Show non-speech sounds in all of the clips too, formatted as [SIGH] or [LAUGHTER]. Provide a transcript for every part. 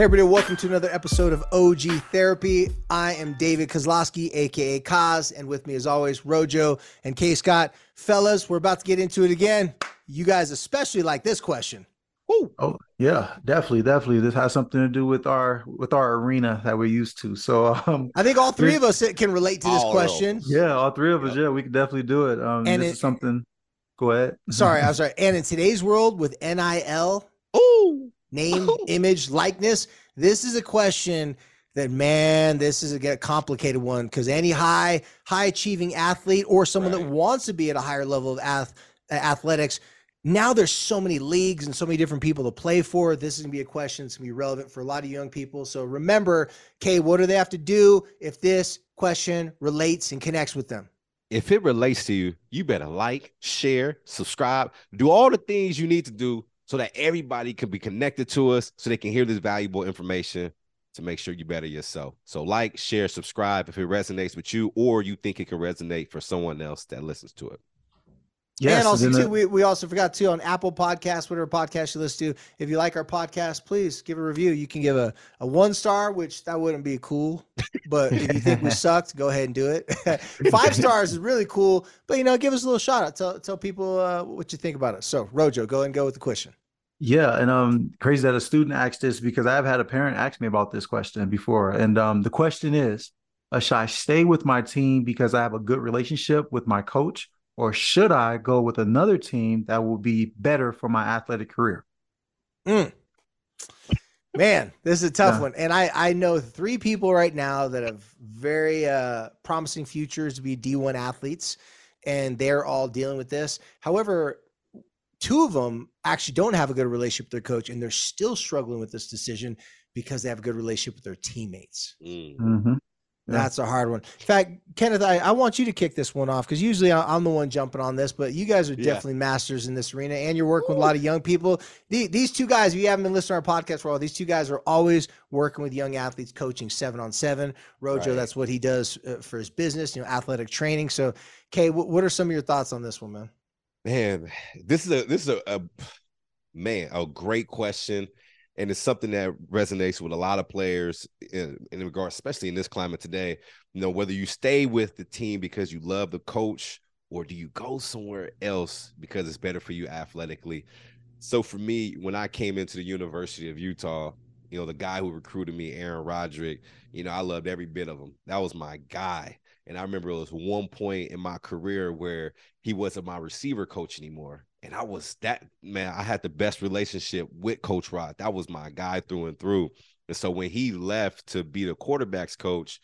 Hey, everybody, welcome to another episode of OG Therapy. I am David Kozlowski, aka Koz, and with me, as always, Rojo and K Scott. Fellas, we're about to get into it again. You guys especially like this question. Woo. Oh yeah, definitely, definitely. This has something to do with our with our arena that we're used to. So um, I think all three of us can relate to this question. Yeah, all three of us. Yeah, we can definitely do it. Um, and this it, is something. Go ahead. Sorry, I was [LAUGHS] sorry. And in today's world with NIL, name, image, likeness, this is a question that man, this is a complicated one because any high high achieving athlete or someone right. that wants to be at a higher level of ath- athletics now there's so many leagues and so many different people to play for. This is gonna be a question that's gonna be relevant for a lot of young people. So remember, Kay, what do they have to do if this question relates and connects with them? If it relates to you, you better like, share, subscribe, do all the things you need to do so that everybody can be connected to us so they can hear this valuable information to make sure you better yourself. So like, share, subscribe if it resonates with you or you think it can resonate for someone else that listens to it. Yes, and also too, we, we also forgot too on Apple Podcasts, whatever podcast you listen to. If you like our podcast, please give a review. You can give a, a one star, which that wouldn't be cool, but if you think we [LAUGHS] sucked, go ahead and do it. [LAUGHS] Five stars is really cool, but you know, give us a little shout out. Tell tell people uh, what you think about it. So Rojo, go and go with the question. Yeah, and um, crazy that a student asked this because I've had a parent ask me about this question before, and um, the question is, uh, should I stay with my team because I have a good relationship with my coach? or should I go with another team that will be better for my athletic career? Mm. Man, this is a tough yeah. one. And I, I know three people right now that have very uh, promising futures to be D1 athletes, and they're all dealing with this. However, two of them actually don't have a good relationship with their coach, and they're still struggling with this decision because they have a good relationship with their teammates. Mm. Mm-hmm. That's a hard one. In fact, Kenneth, I, I want you to kick this one off because usually I'm the one jumping on this, but you guys are yeah. definitely masters in this arena and you're working Ooh. with a lot of young people. The, these two guys, if you haven't been listening to our podcast for a while, these two guys are always working with young athletes, coaching seven on seven. Rojo, right. that's what he does uh, for his business, you know, athletic training. So, Kay, what, what are some of your thoughts on this one, man? Man, this is a this is a, a man a great question and it's something that resonates with a lot of players in, in regard, especially in this climate today. You know, whether you stay with the team because you love the coach, or do you go somewhere else because it's better for you athletically? So for me, when I came into the University of Utah, you know, the guy who recruited me, Aaron Roderick, you know, I loved every bit of him. That was my guy. And I remember it was one point in my career where he wasn't my receiver coach anymore and I was that man. I had the best relationship with Coach Rod. That was my guy through and through. And so when he left to be the quarterbacks coach,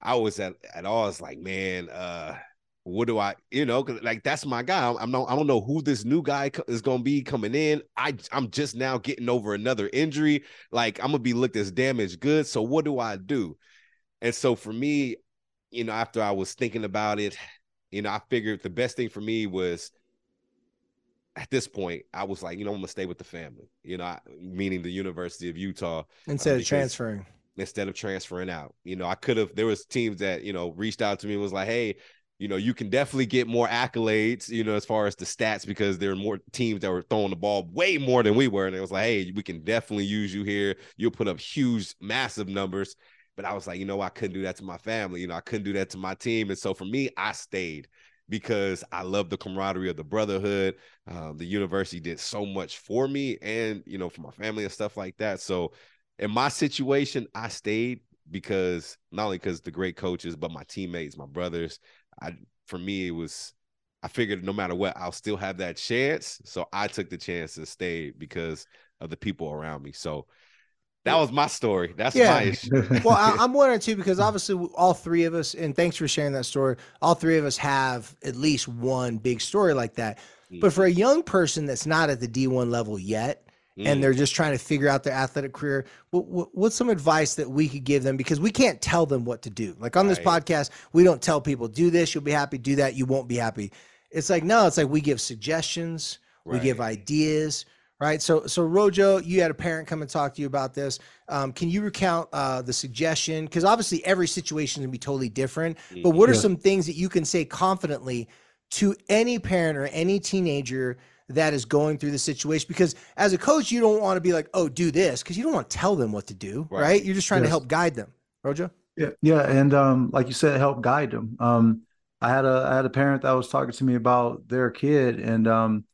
I was at at all. It's like, man, uh, what do I, you know, like that's my guy. I'm, I'm not, I don't know who this new guy is gonna be coming in. I I'm just now getting over another injury. Like I'm gonna be looked as damaged goods. So what do I do? And so for me, you know, after I was thinking about it, you know, I figured the best thing for me was at this point, I was like, you know, I'm gonna stay with the family. You know, meaning the University of Utah instead uh, of transferring. Instead of transferring out, you know, I could have. There was teams that you know reached out to me and was like, hey, you know, you can definitely get more accolades, you know, as far as the stats because there are more teams that were throwing the ball way more than we were, and it was like, hey, we can definitely use you here. You'll put up huge, massive numbers. But I was like, you know, I couldn't do that to my family. You know, I couldn't do that to my team, and so for me, I stayed because I love the camaraderie of the brotherhood. Um, the university did so much for me and, you know, for my family and stuff like that. So in my situation, I stayed because not only because the great coaches, but my teammates, my brothers. I for me, it was I figured no matter what, I'll still have that chance. So I took the chance to stay because of the people around me. So that was my story. That's yeah. my issue. [LAUGHS] well, I, [LAUGHS] am wondering too because obviously all three of us, and thanks for sharing that story. All three of us have at least one big story like that. Mm-hmm. But for a young person that's not at the D1 level yet, mm. and they're just trying to figure out their athletic career, what, what, what's some advice that we could give them? Because we can't tell them what to do. Like on right. this podcast, we don't tell people, do this, you'll be happy, do that, you won't be happy. It's like, no, it's like we give suggestions, right. we give ideas, right? So, so Rojo, you had a parent come and talk to you about this. Um, can you recount uh, the suggestion? Because obviously every situation is gonna be totally different. But what are yeah. some things that you can say confidently to any parent or any teenager that is going through the situation? Because as a coach, you don't want to be like, "Oh, do this," because you don't want to tell them what to do, right? right? You're just trying yes. to help guide them. Rojo. Yeah, yeah, and um, like you said, help guide them. Um, I had a I had a parent that was talking to me about their kid, and um,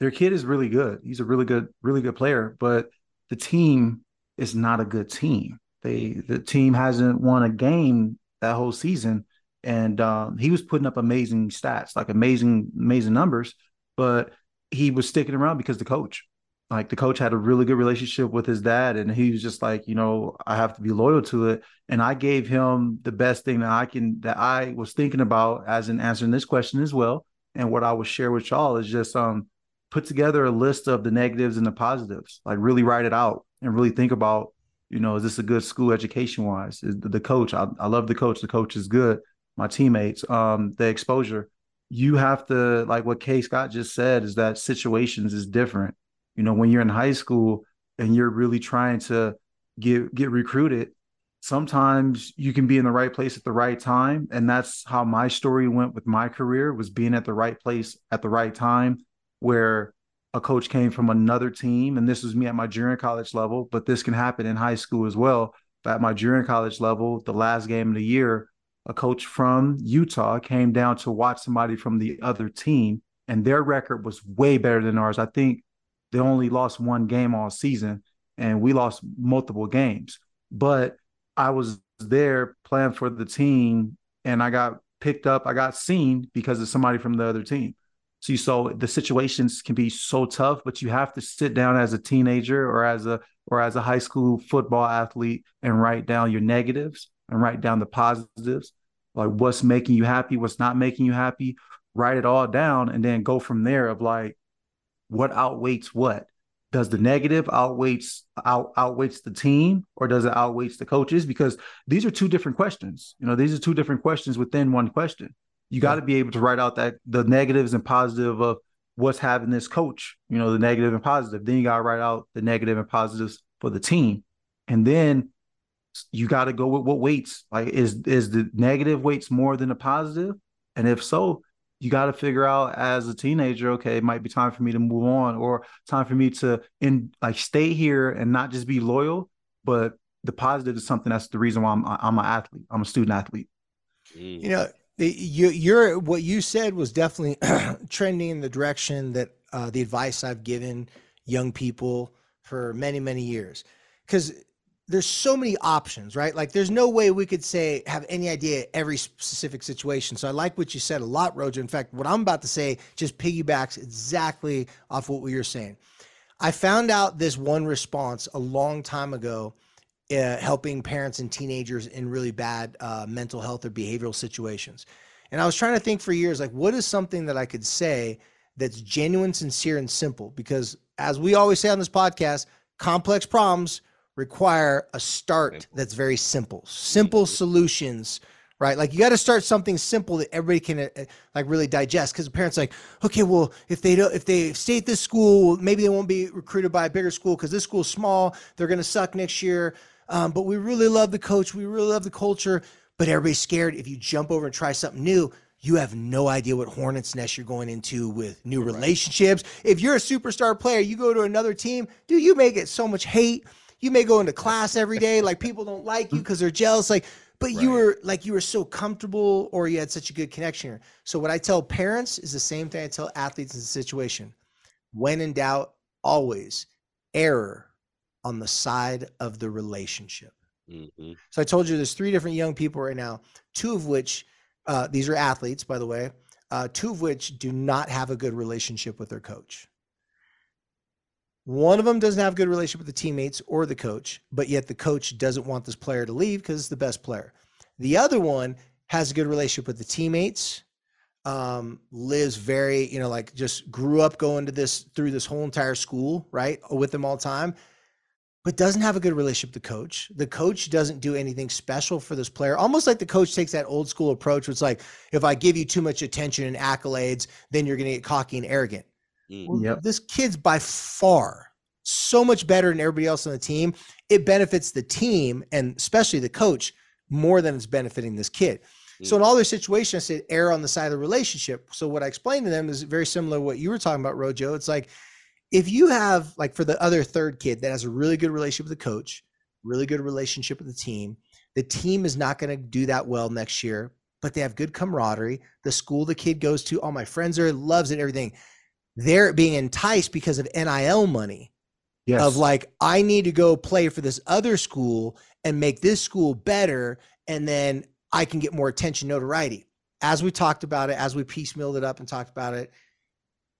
their kid is really good. He's a really good, really good player, but the team is not a good team. They the team hasn't won a game that whole season, and um, he was putting up amazing stats, like amazing, amazing numbers, but he was sticking around because the coach, like the coach had a really good relationship with his dad, and he was just like, you know, I have to be loyal to it. And I gave him the best thing that I can that I was thinking about as in answering this question as well. And what I would share with y'all is just um put together a list of the negatives and the positives, like really write it out and really think about, you know, is this a good school education wise? Is the coach? I, I love the coach. The coach is good. My teammates, um, the exposure. You have to like what Kay Scott just said is that situations is different. You know, when you're in high school and you're really trying to get get recruited, sometimes you can be in the right place at the right time and that's how my story went with my career was being at the right place at the right time where a coach came from another team, and this was me at my junior college level, but this can happen in high school as well. But at my junior college level, the last game of the year, a coach from Utah came down to watch somebody from the other team, and their record was way better than ours. I think they only lost one game all season, and we lost multiple games. But I was there playing for the team, and I got picked up, I got seen because of somebody from the other team. So you saw the situations can be so tough, but you have to sit down as a teenager or as a or as a high school football athlete and write down your negatives and write down the positives, like what's making you happy, what's not making you happy. Write it all down and then go from there of like what outweighs what. Does the negative outweighs out outweighs the team or does it outweighs the coaches? Because these are two different questions. You know, these are two different questions within one question you got to be able to write out that the negatives and positive of what's having this coach, you know, the negative and positive. Then you got to write out the negative and positives for the team. And then you got to go with what weights. Like is is the negative weights more than the positive? And if so, you got to figure out as a teenager, okay, it might be time for me to move on or time for me to in like stay here and not just be loyal, but the positive is something that's the reason why I'm I'm an athlete. I'm a student athlete. Mm. You know, you, you're what you said was definitely [CLEARS THROAT] trending in the direction that uh, the advice I've given young people for many many years, because there's so many options, right? Like there's no way we could say have any idea every specific situation. So I like what you said a lot, Rojo. In fact, what I'm about to say just piggybacks exactly off what we were saying. I found out this one response a long time ago uh, helping parents and teenagers in really bad uh, mental health or behavioral situations. And I was trying to think for years, like, what is something that I could say that's genuine, sincere, and simple? Because as we always say on this podcast, complex problems require a start that's very simple, simple solutions right? Like you got to start something simple that everybody can uh, like really digest. Because the parents like, okay, well, if they don't, if they stay at this school, maybe they won't be recruited by a bigger school because this school's small. They're going to suck next year. Um, but we really love the coach. We really love the culture. But everybody's scared. If you jump over and try something new, you have no idea what hornet's nest you're going into with new right. relationships. If you're a superstar player, you go to another team, dude, you may get so much hate. You may go into class every day, like people don't like you because they're jealous. Like, but right. you were like you were so comfortable or you had such a good connection here. So what I tell parents is the same thing I tell athletes in the situation. When in doubt, always error on the side of the relationship. Mm-hmm. So I told you there's three different young people right now, two of which, uh, these are athletes, by the way, uh, two of which do not have a good relationship with their coach. One of them doesn't have a good relationship with the teammates or the coach, but yet the coach doesn't want this player to leave because it's the best player. The other one has a good relationship with the teammates, um, lives very, you know, like just grew up going to this through this whole entire school, right, with them all the time, but doesn't have a good relationship with the coach. The coach doesn't do anything special for this player. Almost like the coach takes that old school approach, which is like, if I give you too much attention and accolades, then you're going to get cocky and arrogant. Mm. Well, Yep. This kid's by far so much better than everybody else on the team. It benefits the team and especially the coach more than it's benefiting this kid. So in all their situations, I said err on the side of the relationship. So what I explained to them is very similar to what you were talking about, Rojo. It's like if you have like for the other third kid that has a really good relationship with the coach, really good relationship with the team, the team is not going to do that well next year, but they have good camaraderie. The school the kid goes to, all my friends are loves it, everything. They're being enticed because of NIL money Yes. of like I need to go play for this other school and make this school better and then I can get more attention notoriety. As we talked about it, as we piecemealed it up and talked about it,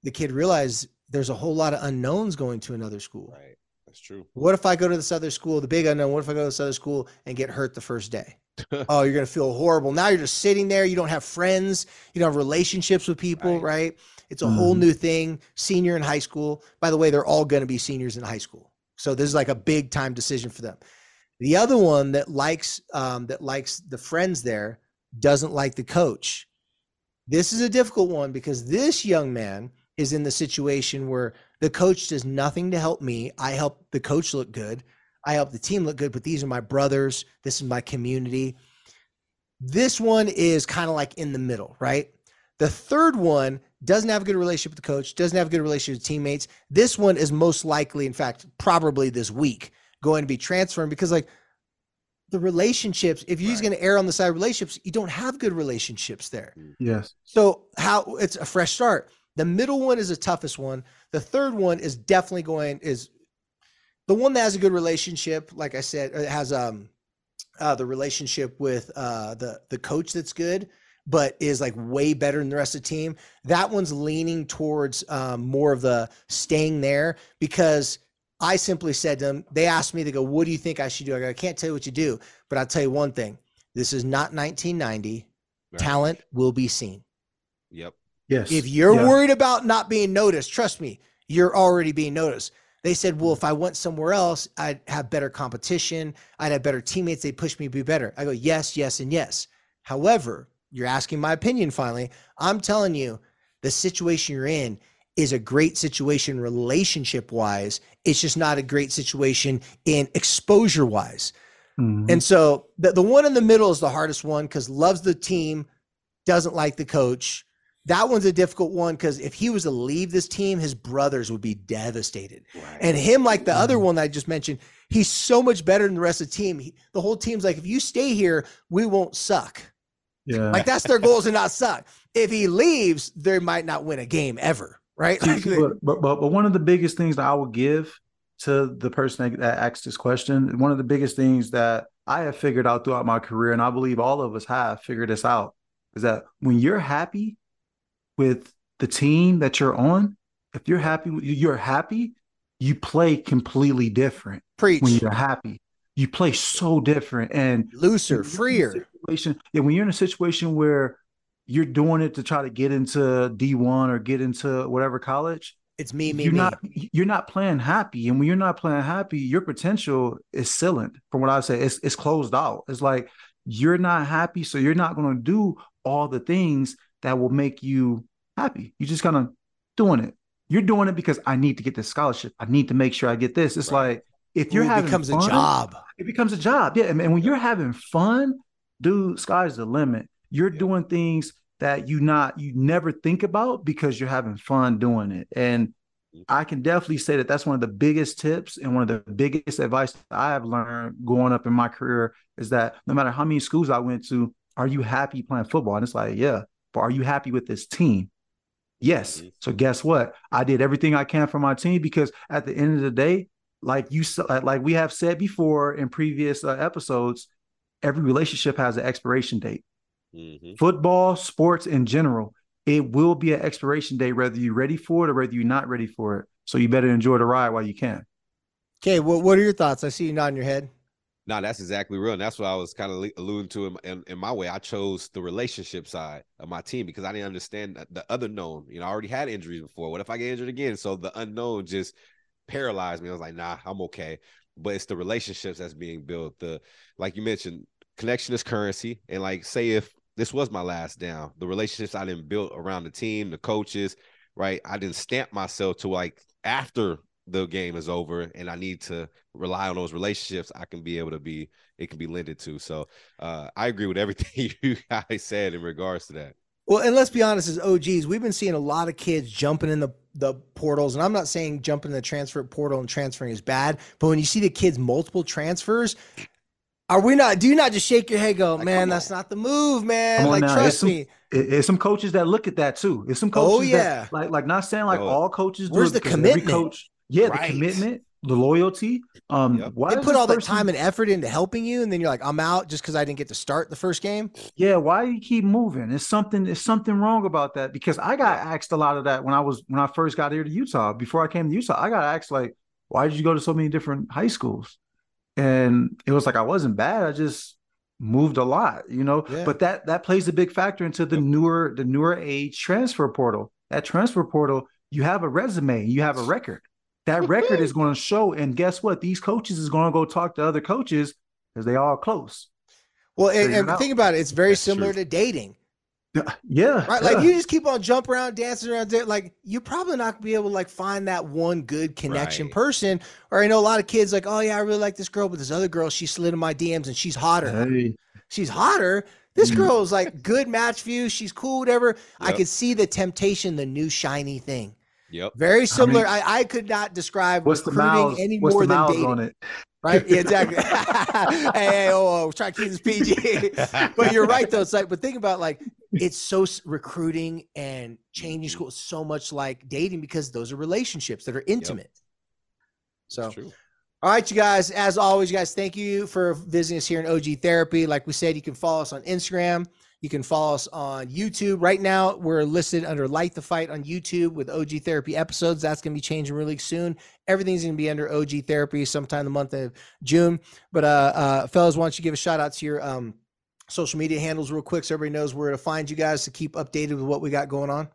the kid realized there's a whole lot of unknowns going to another school. Right. That's true. What if I go to this other school, the big unknown? What if I go to this other school and get hurt the first day? [LAUGHS] oh, you're going to feel horrible. Now you're just sitting there. You don't have friends. You don't have relationships with people, Right. right? It's a whole Mhm. new thing. Senior in high school. By the way, they're all going to be seniors in high school. So this is like a big time decision for them. The other one that likes um, that likes the friends there doesn't like the coach. This is a difficult one because this young man is in the situation where the coach does nothing to help me. I help the coach look good. I help the team look good, but these are my brothers. This is my community. This one is kind of like in the middle, right? The third one doesn't have a good relationship with the coach, doesn't have a good relationship with teammates. This one is most likely, in fact, probably this week going to be transferring because, like, the relationships, if he's Right. going to err on the side of relationships, you don't have good relationships there. yes. So how it's a fresh start. The middle one is the toughest one. The third one is definitely going is the one that has a good relationship. Like I said, it has um uh, the relationship with uh the the coach that's good, but is like way better than the rest of the team. That one's leaning towards um, more of the staying there because I simply said to them. They asked me to go, "What do you think I should do?" I go, "I can't tell you what you do, but I'll tell you one thing. This is not 1990. Right. Talent will be seen." Yep. Yes. If you're Yeah. worried about not being noticed, trust me, you're already being noticed. They said, well, if I went somewhere else, I'd have better competition. I'd have better teammates. They'd push me to be better. I go, yes, yes, and yes. However, you're asking my opinion finally. I'm telling you, the situation you're in is a great situation relationship wise. It's just not a great situation in exposure wise. Mhm. And so the, the one in the middle is the hardest one because loves the team, doesn't like the coach. That one's a difficult one because if he was to leave this team, his brothers would be devastated. Right. And him, like the other Mhm. one that I just mentioned, he's so much better than the rest of the team. He, the whole team's like, if you stay here, we won't suck. yeah. Like that's their goal is to not suck. If he leaves, they might not win a game ever. Right. Like, but, but but one of the biggest things that I would give to the person that, that asked this question, one of the biggest things that I have figured out throughout my career, and I believe all of us have figured this out, is that when you're happy with the team that you're on, if you're happy, you're happy, you play completely different preach. when you're happy. You play so different, and Looser, when you're in a freer. situation- yeah, when you're in a situation where you're doing it to try to get into D1 or get into whatever college, It's me, me, you're me. not you're not playing happy. And when you're not playing happy, your potential is sealed. From what I say, it's it's closed out. It's like you're not happy, so you're not going to do all the things that will make you happy. You're just kind of doing it. You're doing it because I need to get this scholarship. I need to make sure I get this. It's Right. like if you're Ooh, it having becomes fun, a job. it becomes a job. Yeah. And, and when you're having fun, dude, sky's the limit. You're Yeah. doing things that you not you never think about because you're having fun doing it. And mm-hmm. I can definitely say that that's one of the biggest tips and one of the biggest advice that I have learned going up in my career is that no matter how many schools I went to, are you happy playing football? And it's like, yeah, but are you happy with this team? Yes. So guess what? I did everything I can for my team because at the end of the day, like you s- like we have said before in previous uh, episodes, every relationship has an expiration date. Mhm. Football, sports in general, it will be an expiration date whether you're ready for it or whether you're not ready for it. So you better enjoy the ride while you can. Okay, what what are your thoughts? I see you nodding your head. No, that's exactly real. And that's what I was kind of alluding to in, in, in, my way. I chose the relationship side of my team because I didn't understand the other known. You know, I already had injuries before. What if I get injured again? So the unknown just paralyzed me. I was like, nah, I'm okay. But it's the relationships that's being built. The like you mentioned, connection is currency. And like say if this was my last down, the relationships I didn't build around the team, the coaches, right? I didn't stamp myself to like after the game is over and I need to rely on those relationships, I can be able to be it can be lended to. So uh, I agree with everything [LAUGHS] you guys said in regards to that. Well, and let's be honest, as OGs, we've been seeing a lot of kids jumping in the the portals, and I'm not saying jumping in the transfer portal and transferring is bad, but when you see the kids multiple transfers, are we not? Do you not just shake your head, go, like, man, that's not the move, man? Like, now. trust some, me. It's some coaches that look at that too. It's some coaches. Oh yeah. That, like, like not saying like oh. all coaches. Where's the commitment? coach, yeah, right. the commitment, the loyalty. Um, yep. why they put all person... the time and effort into helping you, and then you're like, I'm out just because I didn't get to start the first game. Yeah, why do you keep moving? It's something. There's something wrong about that because I got asked a lot of that when I was when I first got here to Utah. Before I came to Utah, I got asked like, why did you go to so many different high schools? And it was like I wasn't bad. I just moved a lot, you know. Yeah. But that that plays a big factor into the newer the newer age transfer portal. That transfer portal, you have a resume, you have a record. That record is going to show. And guess what? These coaches is going to go talk to other coaches because they all close. Well, and, and think about it. It's very That's similar true. to dating. Yeah. Right. Like you just keep on jumping around, dancing around there. Like you're probably not gonna be able to like find that one good connection right. person. Or I know a lot of kids like, oh yeah, I really like this girl, but this other girl, she slid in my DMs and she's hotter. Hey. She's hotter. This mm. girl is like good match for you. She's cool, whatever. Yep. I could see the temptation, the new shiny thing. Yep. Very similar. I, mean, I, I, could not describe what's recruiting the miles, any more than dating. on it? Right? Yeah, exactly. [LAUGHS] [LAUGHS] hey, hey, oh, oh, try to keep this PG. [LAUGHS] but you're right though. It's like, but think about like it's so recruiting and changing mm-hmm. school so much like dating because those are relationships that are intimate. Yep. So all right, you guys. As always, you guys, thank you for visiting us here in OG Therapy. Like we said, you can follow us on Instagram. You can follow us on YouTube. Right now, we're listed under Light the Fight on YouTube with OG Therapy episodes. That's going to be changing really soon. Everything's going to be under OG Therapy sometime the month of June. But, uh, uh, fellas, why don't you give a shout out to your um, social media handles real quick so everybody knows where to find you guys to keep updated with what we got going on?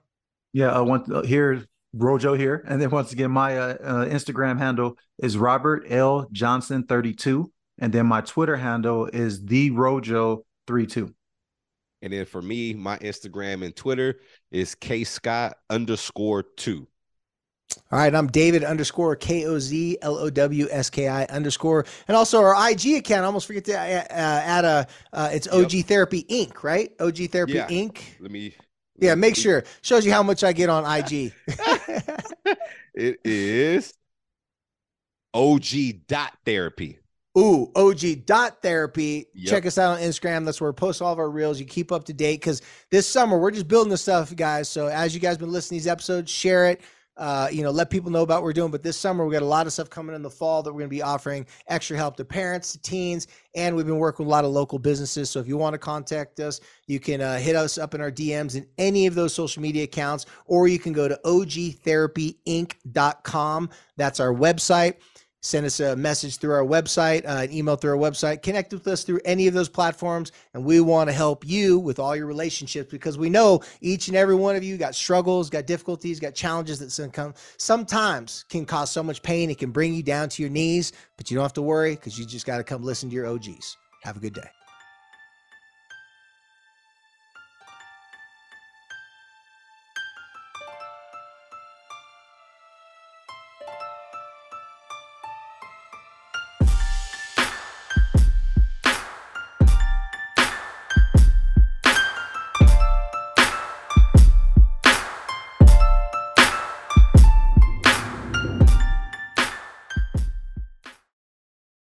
Yeah, I want to, here, Rojo here. And then once again, my uh, uh, Instagram handle is Robert L. Johnson 32. And then my Twitter handle is the Rojo 32. And then for me, my Instagram and Twitter is K Scott underscore two. All right, I'm David underscore K O Z L O W S K I underscore, and also our IG account. I almost forget to uh, add a. Uh, it's OG yep. Therapy Inc. Right? OG Therapy yeah. Inc. Let me. Yeah, make sure shows you how much I get on IG. [LAUGHS] [LAUGHS] it is OG dot therapy. Ooh, OG dot therapy. Yep. Check us out on Instagram. That's where we post all of our reels. You keep up to date because this summer we're just building the stuff, guys. So as you guys been listening to these episodes, share it. Uh, you know, let people know about what we're doing. But this summer we got a lot of stuff coming in the fall that we're going to be offering extra help to parents, to teens, and we've been working with a lot of local businesses. So if you want to contact us, you can uh, hit us up in our DMs in any of those social media accounts, or you can go to ogtherapyinc.com. That's our website send us a message through our website, uh, an email through our website, connect with us through any of those platforms. And we want to help you with all your relationships because we know each and every one of you got struggles, got difficulties, got challenges that come, sometimes can cause so much pain. It can bring you down to your knees, but you don't have to worry because you just got to come listen to your OGs. Have a good day.